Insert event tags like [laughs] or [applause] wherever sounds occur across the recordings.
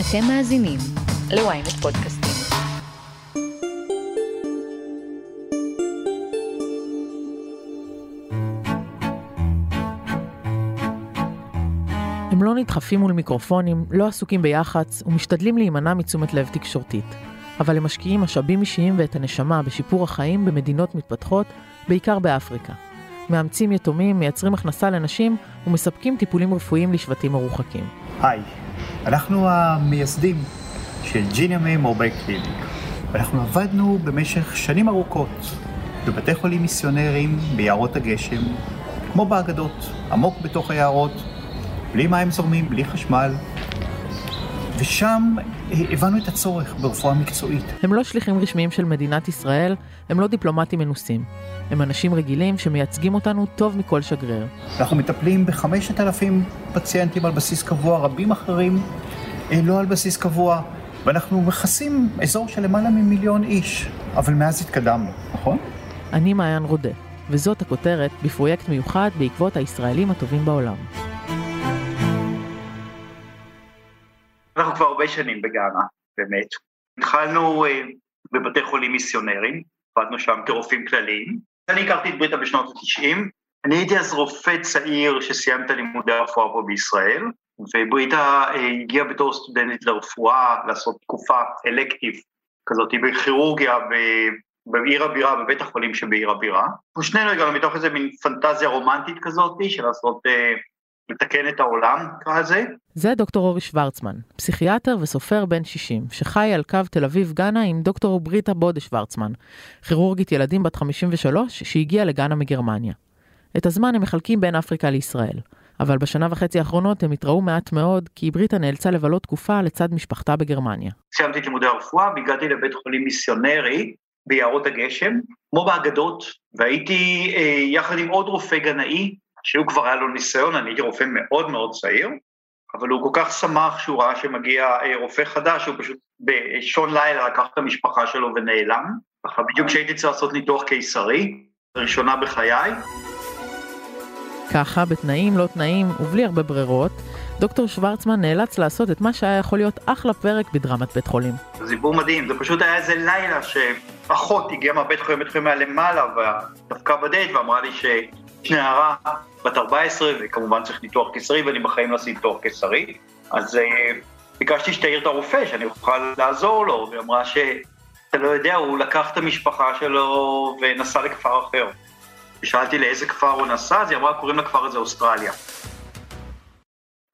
אתם מאזינים ל-ynet פודקאסטים. הם לא נדחפים מול מיקרופונים, לא עסוקים ביח"צ ומשתדלים להימנע מתשומת לב תקשורתית. אבל הם משקיעים משאבים אישיים ואת הנשמה בשיפור החיים במדינות מתפתחות, בעיקר באפריקה. מאמצים יתומים, מייצרים הכנסה לנשים ומספקים טיפולים רפואיים לשבטים מרוחקים. היי, אנחנו המייסדים של ג'יניה מובייל קליניק, ואנחנו עבדנו במשך שנים ארוכות בבתי חולים מיסיונריים ביערות הגשם, כמו באגדות, עמוק בתוך היערות, בלי מים זורמים, בלי חשמל, ושם הבנו את הצורך ברפואה מקצועית. הם לא שליחים רשמיים של מדינת ישראל, הם לא דיפלומטים מנוסים. הם אנשים רגילים שמייצגים אותנו טוב מכל שגריר. אנחנו מטפלים בחמשת אלפים פציינטים על בסיס קבוע, רבים אחרים אה, לא על בסיס קבוע, ואנחנו מכסים אזור של למעלה ממיליון איש, אבל מאז התקדמנו, נכון? אני מעיין רודה, וזאת הכותרת בפרויקט מיוחד בעקבות הישראלים הטובים בעולם. אנחנו כבר הרבה שנים בגאנה, באמת. התחלנו אה, בבתי חולים מיסיונרים, עבדנו שם כרופאים כלליים. אני הכרתי את בריטה בשנות ה-90. אני הייתי אז רופא צעיר שסיים את הלימודי הרפואה פה בישראל, ובריטה אה, הגיעה בתור סטודנטית לרפואה לעשות תקופה אלקטיב כזאת בכירורגיה בעיר הבירה, בבית החולים שבעיר הבירה. אנחנו שנינו הגענו מתוך איזה מין פנטזיה רומנטית כזאת, של לעשות אה, לתקן את העולם, נקרא לזה. זה דוקטור אורי שוורצמן, פסיכיאטר וסופר בן 60, שחי על קו תל אביב-גאנה עם דוקטור בריטה בודה שוורצמן, כירורגית ילדים בת 53 שהגיעה לגאנה מגרמניה. את הזמן הם מחלקים בין אפריקה לישראל, אבל בשנה וחצי האחרונות הם התראו מעט מאוד, כי בריטה נאלצה לבלות תקופה לצד משפחתה בגרמניה. סיימתי את לימודי הרפואה והגעתי לבית חולים מיסיונרי ביערות הגשם, כמו באגדות, והייתי אה, יחד עם עוד רופא גנאי שהוא כבר היה לו ניסיון, אני הייתי רופא מאוד מאוד צעיר, אבל הוא כל כך שמח שהוא ראה שמגיע אה, רופא חדש, הוא פשוט באישון לילה לקח את המשפחה שלו ונעלם, ככה בדיוק כשהייתי צריך לעשות ניתוח קיסרי, ראשונה בחיי. ככה, בתנאים לא תנאים ובלי הרבה ברירות, דוקטור שוורצמן נאלץ לעשות את מה שהיה יכול להיות אחלה פרק בדרמת בית חולים. זה סיפור מדהים, זה פשוט היה איזה לילה שאחות הגיעה מהבית חולים, בית חולים היה למעלה, ודפקה בדלת ואמרה לי שיש נערה בת 14, וכמובן צריך ניתוח קיסרי, ואני בחיים לא עשיתי ניתוח קיסרי. אז אה, ביקשתי שתעיר את הרופא, שאני אוכל לעזור לו, והיא אמרה שאתה לא יודע, הוא לקח את המשפחה שלו ונסע לכפר אחר. ושאלתי לאיזה כפר הוא נסע, אז היא אמרה, קוראים לכפר הזה אוסטרליה.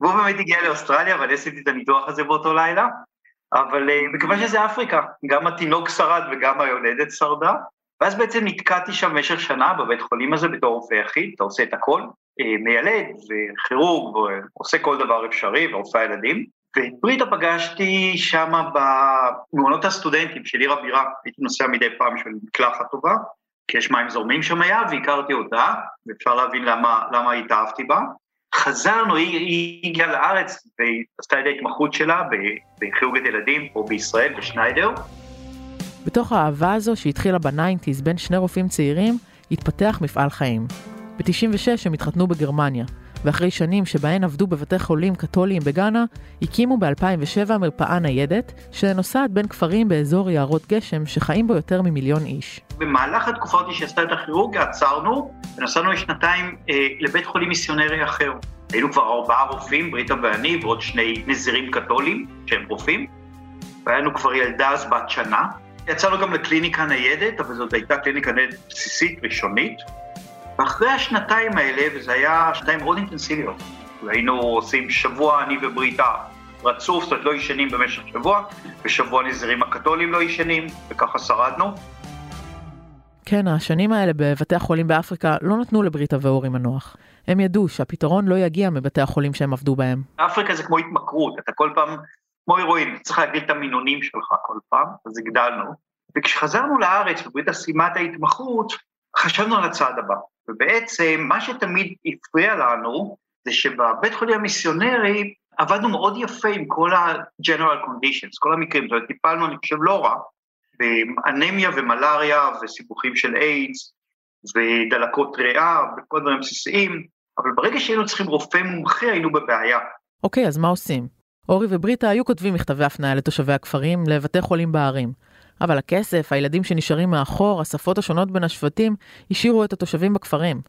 והוא באמת הגיע לאוסטרליה, ואני עשיתי את הניתוח הזה באותו לילה, אבל אה, מכיוון שזה אפריקה, גם התינוק שרד וגם היולדת שרדה, ואז בעצם נתקעתי שם במשך שנה בבית חולים הזה בתור רופא יחיד, אתה עושה את הכל, אה, מיילד וכירורג ועושה כל דבר אפשרי ורופא ילדים. ואת בריטה פגשתי שם במעונות הסטודנטים של עיר הבירה, הייתי נוסע מדי פעם בשביל מקלחת טובה, כי יש מים זורמים שם היה, והכרתי אותה, ואפשר להבין למה, למה התאהבתי בה. חזרנו, היא, היא הגיעה לארץ ועשתה את ההתמחות שלה בכירורגית ילדים פה בישראל, בשניידר. בתוך האהבה הזו שהתחילה ב nineties בין שני רופאים צעירים, התפתח מפעל חיים. ב-96 הם התחתנו בגרמניה, ואחרי שנים שבהן עבדו בבתי חולים קתוליים בגאנה, הקימו ב-2007 מרפאה ניידת, שנוסעת בין כפרים באזור יערות גשם, שחיים בו יותר ממיליון איש. במהלך התקופה הזאת שעשיתי את הכירורגיה עצרנו, ונסענו לשנתיים אה, לבית חולים מיסיונרי אחר. היינו כבר ארבעה רופאים, בריטה ואני, ועוד שני נזירים קתולים, שהם רופאים, והיה לנו כבר ילדה אז בת שנה. יצאנו גם לקליניקה ניידת, אבל זאת הייתה קליניקה ניידת בסיסית, ראשונית, ואחרי השנתיים האלה, וזה היה שנתיים מאוד אינטנסיביות, והיינו עושים שבוע אני ובריטה רצוף, זאת אומרת לא ישנים במשך שבוע, ושבוע נזירים הקתולים לא ישנים, וככה שרדנו. כן, השנים האלה בבתי החולים באפריקה לא נתנו לבריטה ואורי מנוח. הם ידעו שהפתרון לא יגיע מבתי החולים שהם עבדו בהם. אפריקה זה כמו התמכרות, אתה כל פעם, כמו הירואין, צריך להגדיל את המינונים שלך כל פעם, אז הגדלנו. וכשחזרנו לארץ ובריטה סיימה את ההתמחות, חשבנו על הצעד הבא. ובעצם מה שתמיד הפריע לנו, זה שבבית חולים המיסיונרי עבדנו מאוד יפה עם כל ה-general conditions, כל המקרים, זאת אומרת, טיפלנו, אני חושב, לא רע, באנמיה ומלאריה וסיבוכים של איידס ודלקות ריאה וכל דברים בסיסיים, אבל ברגע שהיינו צריכים רופא מומחה היינו בבעיה. אוקיי, אז מה עושים? אורי ובריטה היו כותבים מכתבי הפניה לתושבי הכפרים לבתי חולים בערים. אבל הכסף, הילדים שנשארים מאחור, השפות השונות בין השבטים, השאירו את התושבים בכפרים.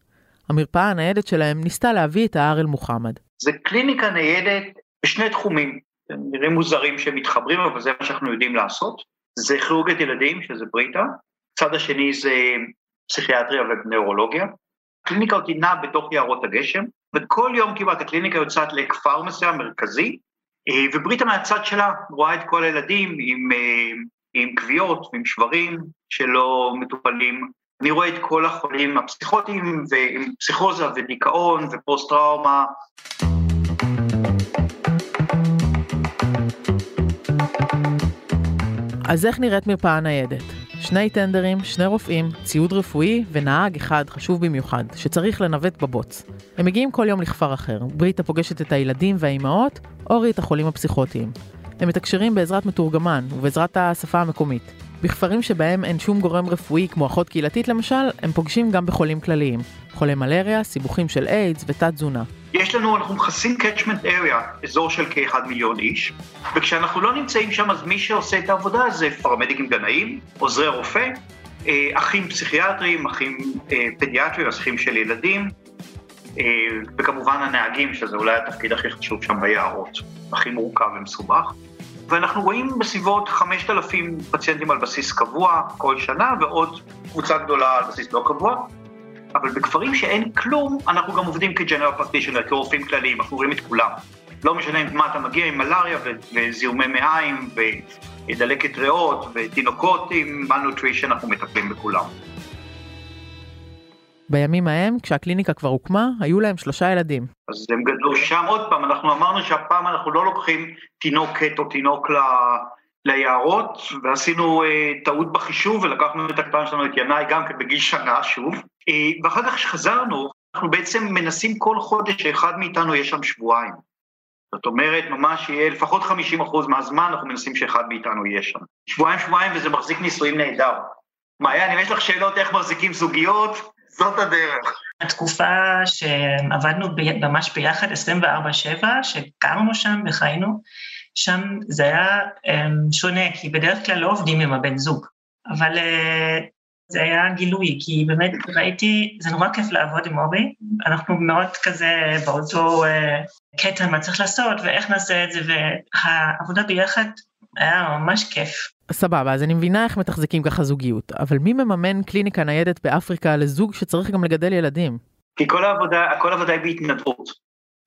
המרפאה הניידת שלהם ניסתה להביא את ההר אל מוחמד. זה קליניקה ניידת בשני תחומים. נראים מוזרים שמתחברים, אבל זה מה שאנחנו יודעים לעשות. זה כירורגית ילדים, שזה בריטה. הצד השני זה פסיכיאטריה ונאורולוגיה. הקליניקה אותי נעה בתוך יערות הגשם, וכל יום כמעט הקליניקה יוצאת לכפר מסוים מרכזי, אה, ובריטה מהצד שלה רואה את כל הילדים עם, אה, עם כוויות ועם שברים שלא מטופלים. אני רואה את כל החולים הפסיכוטיים ועם פסיכוזה ודיכאון ופוסט-טראומה. אז איך נראית מרפאה ניידת? שני טנדרים, שני רופאים, ציוד רפואי ונהג אחד חשוב במיוחד, שצריך לנווט בבוץ. הם מגיעים כל יום לכפר אחר, בריטה פוגשת את הילדים והאימהות, אורי את החולים הפסיכוטיים. הם מתקשרים בעזרת מתורגמן ובעזרת השפה המקומית. בכפרים שבהם אין שום גורם רפואי כמו אחות קהילתית למשל, הם פוגשים גם בחולים כלליים. חולי מלריה, סיבוכים של איידס ותת תזונה. יש לנו, אנחנו מכסים catchment area, אזור של כאחד מיליון איש, וכשאנחנו לא נמצאים שם, אז מי שעושה את העבודה זה פרמדיקים גנאים, עוזרי רופא, אה, אחים פסיכיאטרים, אחים אה, פדיאטרים, אחים של ילדים, אה, וכמובן הנהגים, שזה אולי התפקיד הכי חשוב שם ביערות, הכי מורכב ומסובך. ואנחנו רואים בסביבות 5,000 פציינטים על בסיס קבוע כל שנה, ועוד קבוצה גדולה על בסיס לא קבוע. אבל בכפרים שאין כלום, אנחנו גם עובדים כג'נרל פרקטישנר, כרופאים כלליים, אנחנו רואים את כולם. לא משנה עם מה אתה מגיע, עם מלאריה וזיהומי מעיים ודלקת ריאות ותינוקות עם מלנוטרישן, אנחנו מטפלים בכולם. בימים ההם, כשהקליניקה כבר הוקמה, היו להם שלושה ילדים. אז הם גדלו שם עוד פעם, אנחנו אמרנו שהפעם אנחנו לא לוקחים תינוקת או תינוק ל... ליערות, ועשינו אה, טעות בחישוב ולקחנו את הקטן שלנו, את ינאי, גם כן בגיל שנה שוב. אה, ואחר כך כשחזרנו, אנחנו בעצם מנסים כל חודש שאחד מאיתנו יהיה שם שבועיים. זאת אומרת, ממש יהיה לפחות 50 אחוז מהזמן, אנחנו מנסים שאחד מאיתנו יהיה שם. שבועיים שבועיים וזה מחזיק נישואים נהדר. מעיין, אם יש לך שאלות איך מחזיקים זוגיות, זאת הדרך. התקופה שעבדנו ממש ביחד, 24-7, שגרנו שם וחיינו, שם זה היה um, שונה, כי בדרך כלל לא עובדים עם הבן זוג, אבל uh, זה היה גילוי, כי באמת ראיתי, זה נורא כיף לעבוד עם אורי, אנחנו מאוד כזה באותו uh, קטע מה צריך לעשות ואיך נעשה את זה, והעבודה ביחד היה ממש כיף. סבבה, אז אני מבינה איך מתחזקים ככה זוגיות, אבל מי מממן קליניקה ניידת באפריקה לזוג שצריך גם לגדל ילדים? כי כל העבודה, כל העבודה היא בהתנדבות.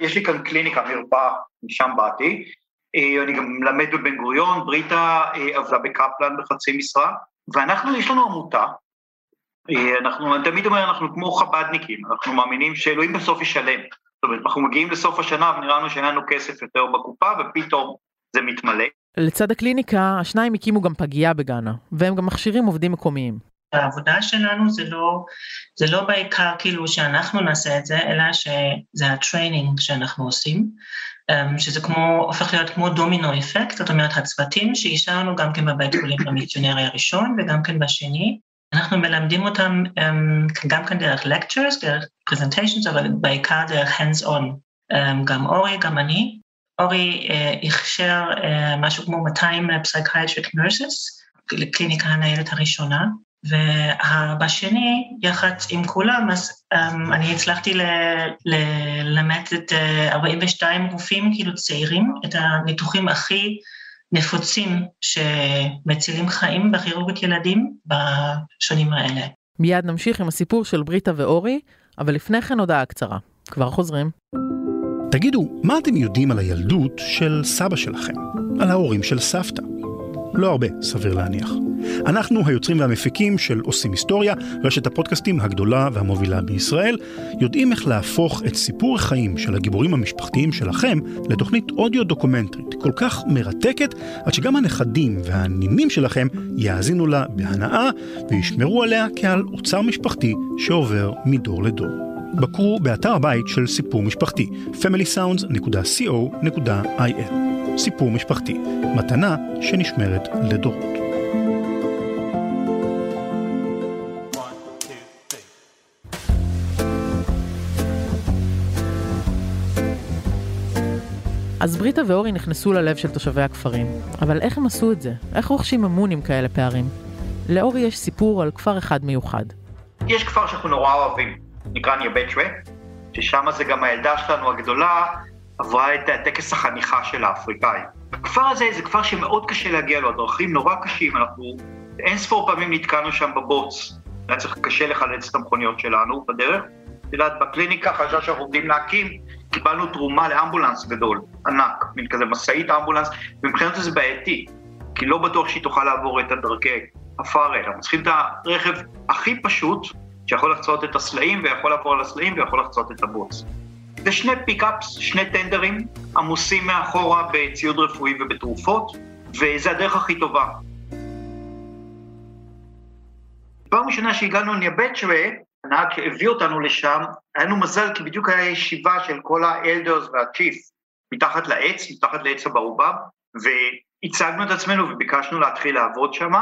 יש לי כאן קליניקה, מרפאה, משם באתי, אה, אני גם מלמד בבן גוריון, בריטה אה, עבדה בקפלן בחצי משרה, ואנחנו, יש לנו עמותה, אה, אנחנו, אני תמיד אומר, אנחנו כמו חבדניקים, אנחנו מאמינים שאלוהים בסוף ישלם. זאת אומרת, אנחנו מגיעים לסוף השנה ונראה לנו שאין לנו כסף יותר בקופה, ופתאום זה מתמלא. לצד הקליניקה, השניים הקימו גם פגייה בגאנה, והם גם מכשירים עובדים מקומיים. העבודה שלנו זה לא, זה לא בעיקר כאילו שאנחנו נעשה את זה, אלא שזה ה training שאנחנו עושים, אמ, שזה כמו, הופך להיות כמו domino effect, זאת אומרת הצוותים שהכשרנו גם כן בבית חולים המיסיונרי הראשון וגם כן בשני, אנחנו מלמדים אותם אמ, גם כן דרך lectures, דרך presentations, אבל בעיקר דרך hands on, אמ, גם אורי, גם אני. אורי אה, הכשר אה, משהו כמו 200 psychiatric nurses לקליניקה הניידת הראשונה, ובשני, יחד עם כולם, אז um, אני הצלחתי ללמד את 42 אה, רופאים כאילו צעירים, את הניתוחים הכי נפוצים שמצילים חיים בכירורגית ילדים בשנים האלה. מיד נמשיך עם הסיפור של בריטה ואורי, אבל לפני כן הודעה קצרה. כבר חוזרים. תגידו, מה אתם יודעים על הילדות של סבא שלכם? על ההורים של סבתא? לא הרבה, סביר להניח. אנחנו היוצרים והמפיקים של עושים היסטוריה, רשת הפודקאסטים הגדולה והמובילה בישראל, יודעים איך להפוך את סיפור החיים של הגיבורים המשפחתיים שלכם לתוכנית אודיו דוקומנטרית כל כך מרתקת, עד שגם הנכדים והנינים שלכם יאזינו לה בהנאה וישמרו עליה כעל אוצר משפחתי שעובר מדור לדור. בקרו באתר הבית של סיפור משפחתי, familysounds.co.il. סיפור משפחתי, מתנה שנשמרת לדורות. אז בריטה ואורי נכנסו ללב של תושבי הכפרים. אבל איך הם עשו את זה? איך רוכשים אמון עם כאלה פערים? לאורי יש סיפור על כפר אחד מיוחד. יש כפר שאנחנו נורא אוהבים, נקרא ניאבצ'ווה, ששם זה גם הילדה שלנו הגדולה עברה את טקס החניכה של האפריקאים. הכפר הזה זה כפר שמאוד קשה להגיע לו, הדרכים נורא קשים, אנחנו אין ספור פעמים נתקענו שם בבוץ, היה צריך קשה לחלץ את המכוניות שלנו בדרך. את יודעת, בקליניקה חשבה שאנחנו עומדים להקים, קיבלנו תרומה לאמבולנס גדול, ענק, מין כזה משאית אמבולנס, ומבחינתו זה בעייתי, כי לא בטוח שהיא תוכל לעבור את הדרכי עפר האלה. אנחנו צריכים את הרכב הכי פשוט, שיכול לחצות את הסלעים, ויכול לעבור על הסלעים, ויכול לחצות את הבוץ. זה שני פיקאפס, שני טנדרים, עמוסים מאחורה בציוד רפואי ובתרופות, וזה הדרך הכי טובה. פעם ראשונה שהגענו לניאבצ'ווה, הנהג שהביא אותנו לשם, היה לנו מזל כי בדיוק היה ישיבה של כל האלדרס והצ'יף מתחת לעץ, מתחת לעץ הברובב, והצגנו את עצמנו וביקשנו להתחיל לעבוד שם,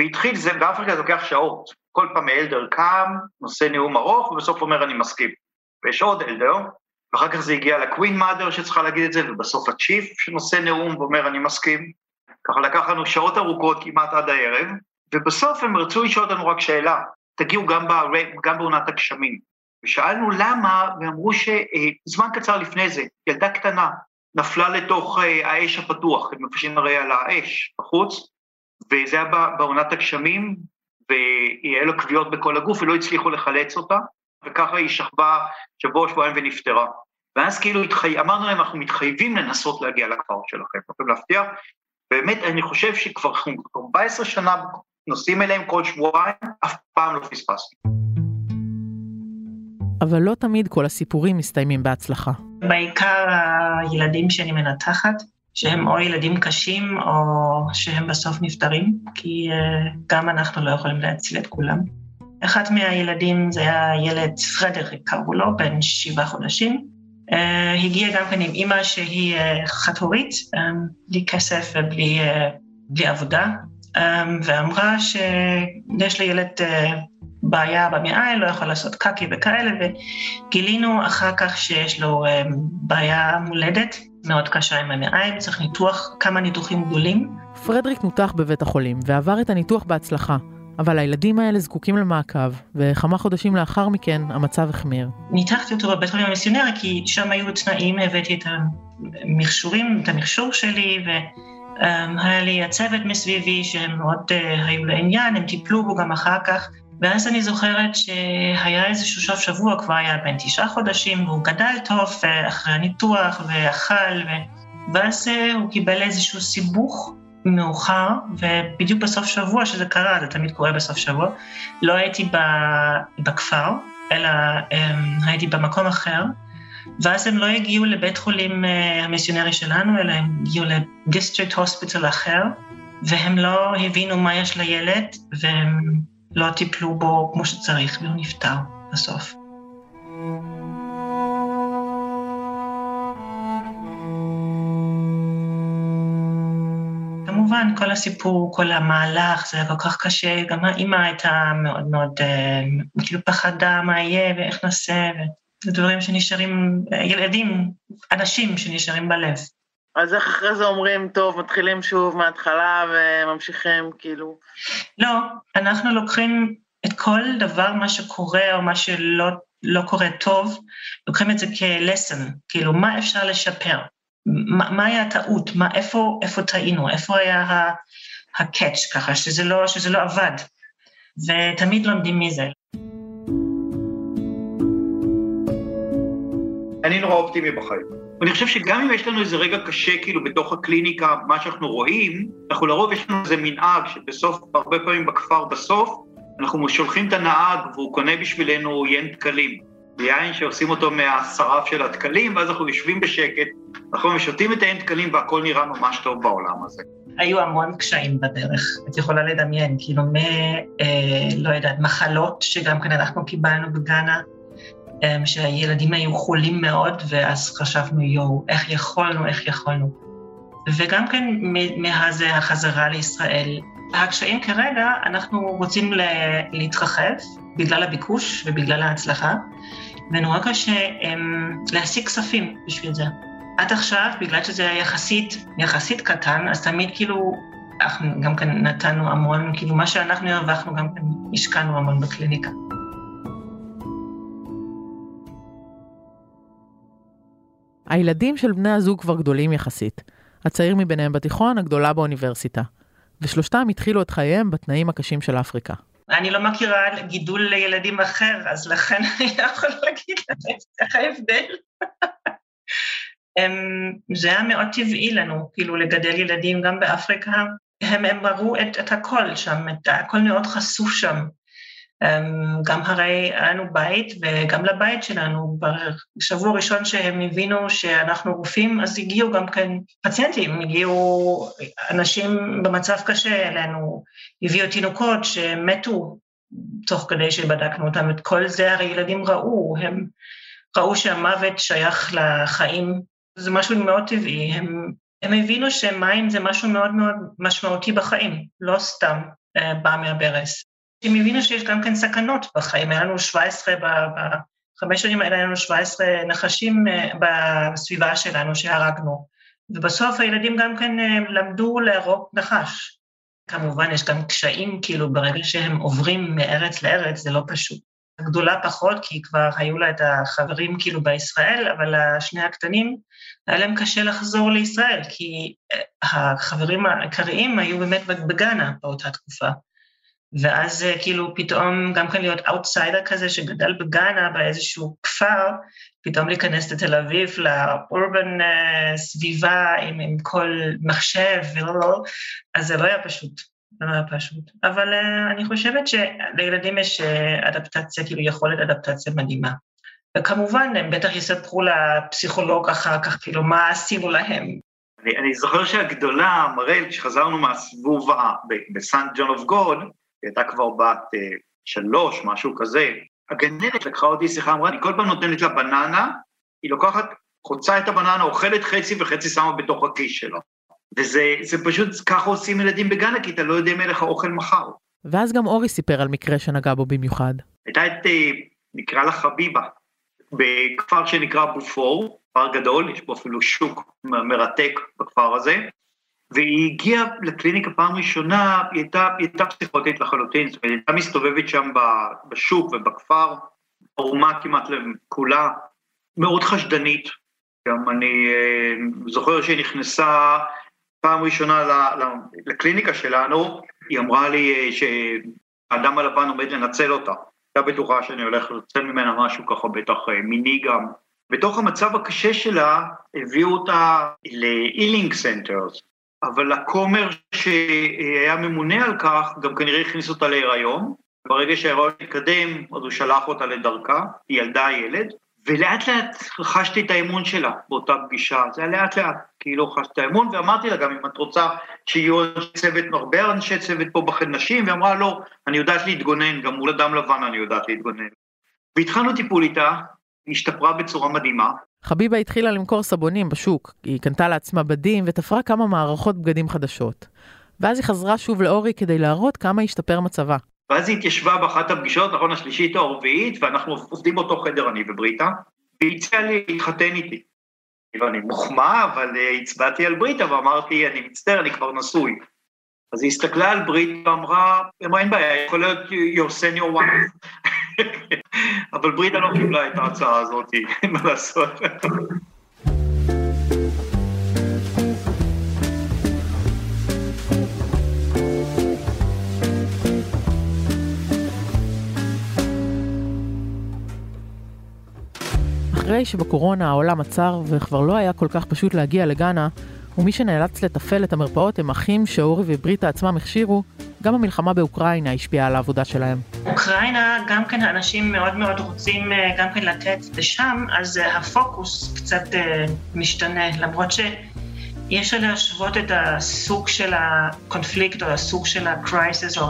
והתחיל, זה באפריקה זה לוקח שעות. כל פעם אלדר קם, נושא נאום ארוך, ובסוף אומר אני מסכים. ויש עוד אלדר, ואחר כך זה הגיע לקווין מאדר שצריכה להגיד את זה, ובסוף הצ'יף שנושא נאום ואומר אני מסכים. ככה לקח לנו שעות ארוכות כמעט עד הערב, ובסוף הם רצו לשאול אותנו רק שאלה, תגיעו גם, בה, גם בעונת הגשמים. ושאלנו למה, ואמרו שזמן קצר לפני זה, ילדה קטנה נפלה לתוך אה, האש הפתוח, הם מפשים הרי על האש בחוץ, וזה היה בעונת הגשמים, והיה לו כוויות בכל הגוף ולא הצליחו לחלץ אותה, וככה היא שכבה שבוע, שבועיים ונפטרה. ואז כאילו התחי... אמרנו להם, אנחנו מתחייבים לנסות להגיע לכפר שלכם, יכולים להבטיח. באמת, אני חושב שכבר 14 שנה נוסעים אליהם כל שבועיים, אף פעם לא פספסנו. אבל לא תמיד כל הסיפורים מסתיימים בהצלחה. בעיקר הילדים שאני מנתחת, שהם או ילדים קשים או שהם בסוף נפטרים, כי uh, גם אנחנו לא יכולים להציל את כולם. אחד מהילדים זה היה ילד פרדריק, קראו לו, בן שבעה חודשים. Uh, הגיע גם כן עם אימא שהיא uh, חד-הורית, בלי כסף ובלי בלי עבודה, ואמרה שיש לילד uh, בעיה במעיים, לא יכול לעשות קקי וכאלה, וגילינו אחר כך שיש לו um, בעיה מולדת. מאוד קשה עם המעיים, צריך ניתוח, כמה ניתוחים גדולים. פרדריק נותח בבית החולים ועבר את הניתוח בהצלחה, אבל הילדים האלה זקוקים למעקב, וכמה חודשים לאחר מכן המצב החמיר. ניתחתי אותו בבית חולים המיסיונרי, כי שם היו תנאים, הבאתי את המכשורים, את המכשור שלי, והיה לי הצוות מסביבי שהם מאוד uh, היו לעניין, הם טיפלו בו גם אחר כך. ואז אני זוכרת שהיה איזשהו סוף שבוע, כבר היה בן תשעה חודשים, והוא גדל טוב אחרי הניתוח ואכל, ו... ואז אה, הוא קיבל איזשהו סיבוך מאוחר, ובדיוק בסוף שבוע שזה קרה, זה תמיד קורה בסוף שבוע, לא הייתי בכפר, אלא אמ, הייתי במקום אחר, ואז הם לא הגיעו לבית חולים אה, המיסיונרי שלנו, אלא הם הגיעו לדיסטריקט הוספיטל אחר, והם לא הבינו מה יש לילד, והם לא טיפלו בו כמו שצריך, והוא נפטר בסוף. כמובן, כל הסיפור, כל המהלך, זה היה כל כך קשה, גם האימא הייתה מאוד מאוד, אה, כאילו פחדה מה יהיה ואיך נעשה, וזה דברים שנשארים, ילדים, אנשים שנשארים בלב. אז איך אחרי זה אומרים, טוב, מתחילים שוב מההתחלה וממשיכים, כאילו? לא, אנחנו לוקחים את כל דבר, מה שקורה או מה שלא לא קורה טוב, לוקחים את זה כ-lesson, כאילו, מה אפשר לשפר? מה, מה היה הטעות? מה, איפה, איפה טעינו? איפה היה ה-catch ככה, שזה לא, שזה לא עבד? ותמיד לומדים מזה. אני נורא אופטימי בחיים. ואני חושב שגם אם יש לנו איזה רגע קשה כאילו בתוך הקליניקה, מה שאנחנו רואים, אנחנו לרוב יש לנו איזה מנהג שבסוף, הרבה פעמים בכפר בסוף, אנחנו שולחים את הנהג והוא קונה בשבילנו יין דקלים. יין שעושים אותו מהשרף של הדקלים, ואז אנחנו יושבים בשקט, אנחנו משותים את היין דקלים והכל נראה ממש טוב בעולם הזה. היו המון קשיים בדרך, את יכולה לדמיין, כאילו מ... אה, לא יודעת, מחלות שגם כן אנחנו קיבלנו בגאנה, שהילדים היו חולים מאוד, ואז חשבנו, יואו, איך יכולנו, איך יכולנו. וגם כן מאז החזרה לישראל. הקשיים כרגע, אנחנו רוצים להתרחב בגלל הביקוש ובגלל ההצלחה, ונורא קשה הם, להשיג כספים בשביל זה. עד עכשיו, בגלל שזה היה יחסית, יחסית קטן, אז תמיד כאילו, אנחנו גם כן נתנו המון, כאילו מה שאנחנו הרווחנו גם כן השקענו המון בקליניקה. הילדים של בני הזוג כבר גדולים יחסית. הצעיר מביניהם בתיכון, הגדולה באוניברסיטה. ושלושתם התחילו את חייהם בתנאים הקשים של אפריקה. אני לא מכירה גידול לילדים אחר, אז לכן [laughs] אני לא יכולה להגיד איך ההבדל. [laughs] זה היה מאוד טבעי לנו, כאילו לגדל ילדים גם באפריקה. הם, הם ראו את, את הכל שם, את הכל מאוד חשוף שם. אמ, גם הרי היה לנו בית, וגם לבית שלנו, בשבוע הראשון שהם הבינו שאנחנו רופאים, אז הגיעו גם כן פציינטים, הגיעו אנשים במצב קשה אלינו, הביאו תינוקות שמתו תוך כדי שבדקנו אותם, את כל זה הרי ילדים ראו, הם ראו שהמוות שייך לחיים, זה משהו מאוד טבעי, הם, הם הבינו שמים זה משהו מאוד מאוד משמעותי בחיים, לא סתם uh, בא מהברס. הם הבינו שיש גם כן סכנות בחיים, היה לנו 17, בחמש שנים האלה היה לנו 17 נחשים אה, בסביבה שלנו שהרגנו, ובסוף הילדים גם כן אה, למדו להרוג נחש. כמובן, יש גם קשיים, כאילו, ברגע שהם עוברים מארץ לארץ, זה לא פשוט. הגדולה פחות, כי כבר היו לה את החברים כאילו בישראל, אבל השני הקטנים, היה להם קשה לחזור לישראל, כי אה, החברים העיקריים היו באמת בגאנה באותה תקופה. ואז אה, כאילו פתאום גם כן להיות אאוטסיידר כזה שגדל בגאנה באיזשהו כפר, פתאום להיכנס לתל אביב, ל urban uh, סביבה עם, עם כל מחשב ולא, לא, אז זה לא היה פשוט, זה לא היה פשוט. אבל uh, אני חושבת שלילדים יש אדפטציה, כאילו יכולת אדפטציה מדהימה. וכמובן, הם בטח יספרו לפסיכולוג אחר כך, כאילו, מה עשינו להם. אני, אני זוכר שהגדולה, מרל, כשחזרנו מהסיבוב בסנט ג'ון אוף גוד, היא הייתה כבר בת אה, שלוש, משהו כזה. הגננת לקחה אותי שיחה, אמרה, אני כל פעם נותנת לה בננה, היא לוקחת, חוצה את הבננה, אוכלת חצי וחצי שמה בתוך הכיס שלה. וזה פשוט, ככה עושים ילדים בגנה, כי אתה לא יודע אם יהיה לך אוכל מחר. ואז גם אורי סיפר על מקרה שנגע בו במיוחד. הייתה את, אה, נקרא לה חביבה, בכפר שנקרא בופור, כפר גדול, יש בו אפילו שוק מרתק בכפר הזה, והיא הגיעה לקליניקה פעם ראשונה, היא הייתה, היא הייתה פסיכוטית לחלוטין, זאת אומרת, היא הייתה מסתובבת שם בשוק ובכפר, ערומה כמעט לכולה, מאוד חשדנית. גם אני אה, זוכר שהיא נכנסה פעם ראשונה לקליניקה שלנו, היא אמרה לי אה, שהאדם הלבן עומד לנצל אותה. הייתה בטוחה שאני הולך לנצל ממנה משהו ככה בטח אה, מיני גם. בתוך המצב הקשה שלה הביאו אותה ל-Healing Centers, אבל הכומר שהיה ממונה על כך, גם כנראה הכניס אותה להיריון. ברגע שההיריון התקדם, אז הוא שלח אותה לדרכה, היא ילדה ילד, ולאט לאט רכשתי את האמון שלה באותה פגישה, זה היה לאט לאט, כי לא רכשתי את האמון, ואמרתי לה גם אם את רוצה שיהיו אנשי צוות, הרבה אנשי צוות פה בחן נשים, והיא אמרה לא, אני יודעת להתגונן, גם מול אדם לבן אני יודעת להתגונן. והתחלנו טיפול איתה, היא השתפרה בצורה מדהימה, חביבה התחילה למכור סבונים בשוק, היא קנתה לעצמה בדים ותפרה כמה מערכות בגדים חדשות. ואז היא חזרה שוב לאורי כדי להראות כמה השתפר מצבה. ואז היא התיישבה באחת הפגישות, נכון, השלישית או הרביעית, ואנחנו עובדים באותו חדר, אני ובריטה, והיא הציעה לי להתחתן איתי. כאילו, אני מוחמא, אבל uh, הצבעתי על בריטה ואמרתי, אני מצטער, אני כבר נשוי. אז היא הסתכלה על ברית ואמרה, אמרה, אין בעיה, יכול להיות your senior one. אבל בריטה לא קיבלה את ההצעה הזאת, אין מה לעשות. אחרי שבקורונה העולם עצר וכבר לא היה כל כך פשוט להגיע לגאנה, ומי שנאלץ לתפעל את המרפאות הם אחים שאורי ובריטה עצמם הכשירו, גם המלחמה באוקראינה השפיעה על העבודה שלהם. אוקראינה, גם כן אנשים מאוד מאוד רוצים אה, גם כן לתת לשם, אז אה, הפוקוס קצת אה, משתנה, למרות שאי אפשר להשוות את הסוג של הקונפליקט או הסוג של הקרייסס או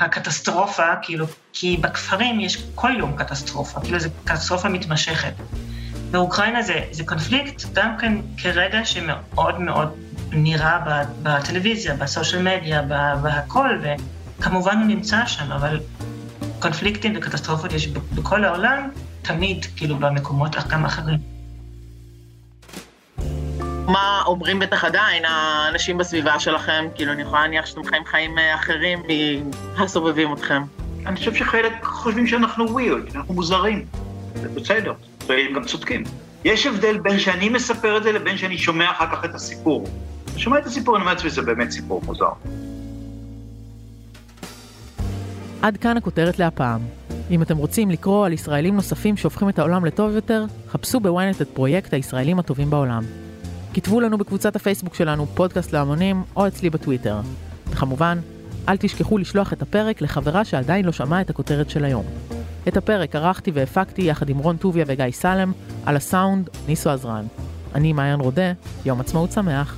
הקטסטרופה, כאילו, כי בכפרים יש כל יום קטסטרופה, כאילו זו קטסטרופה מתמשכת. באוקראינה זה, זה קונפליקט גם כן כרגע שמאוד מאוד נראה בטלוויזיה, בסושיאל מדיה, בהכל, וכמובן הוא נמצא שם, אבל קונפליקטים וקטסטרופות יש בכל העולם, תמיד, כאילו, במקומות גם אחרים. מה אומרים בטח עדיין האנשים בסביבה שלכם? כאילו, אני יכולה להניח שאתם חיים חיים אה, אחרים מהסובבים אתכם. אני חושב שחלק חושבים שאנחנו ווירד, אנחנו מוזרים. זה בסדר, והם גם צודקים. יש הבדל בין שאני מספר את זה לבין שאני שומע אחר כך את הסיפור. שומע את הסיפור, אני אומר לעצמי, זה באמת סיפור מוזר. עד כאן הכותרת להפעם. אם אתם רוצים לקרוא על ישראלים נוספים שהופכים את העולם לטוב יותר, חפשו בוויינט את פרויקט הישראלים הטובים בעולם. כתבו לנו בקבוצת הפייסבוק שלנו פודקאסט להמונים או אצלי בטוויטר. וכמובן, אל תשכחו לשלוח את הפרק לחברה שעדיין לא שמעה את הכותרת של היום. את הפרק ערכתי והפקתי יחד עם רון טוביה וגיא סלם, על הסאונד ניסו עזרן. אני מעיין רודה, יום עצמאות שמח.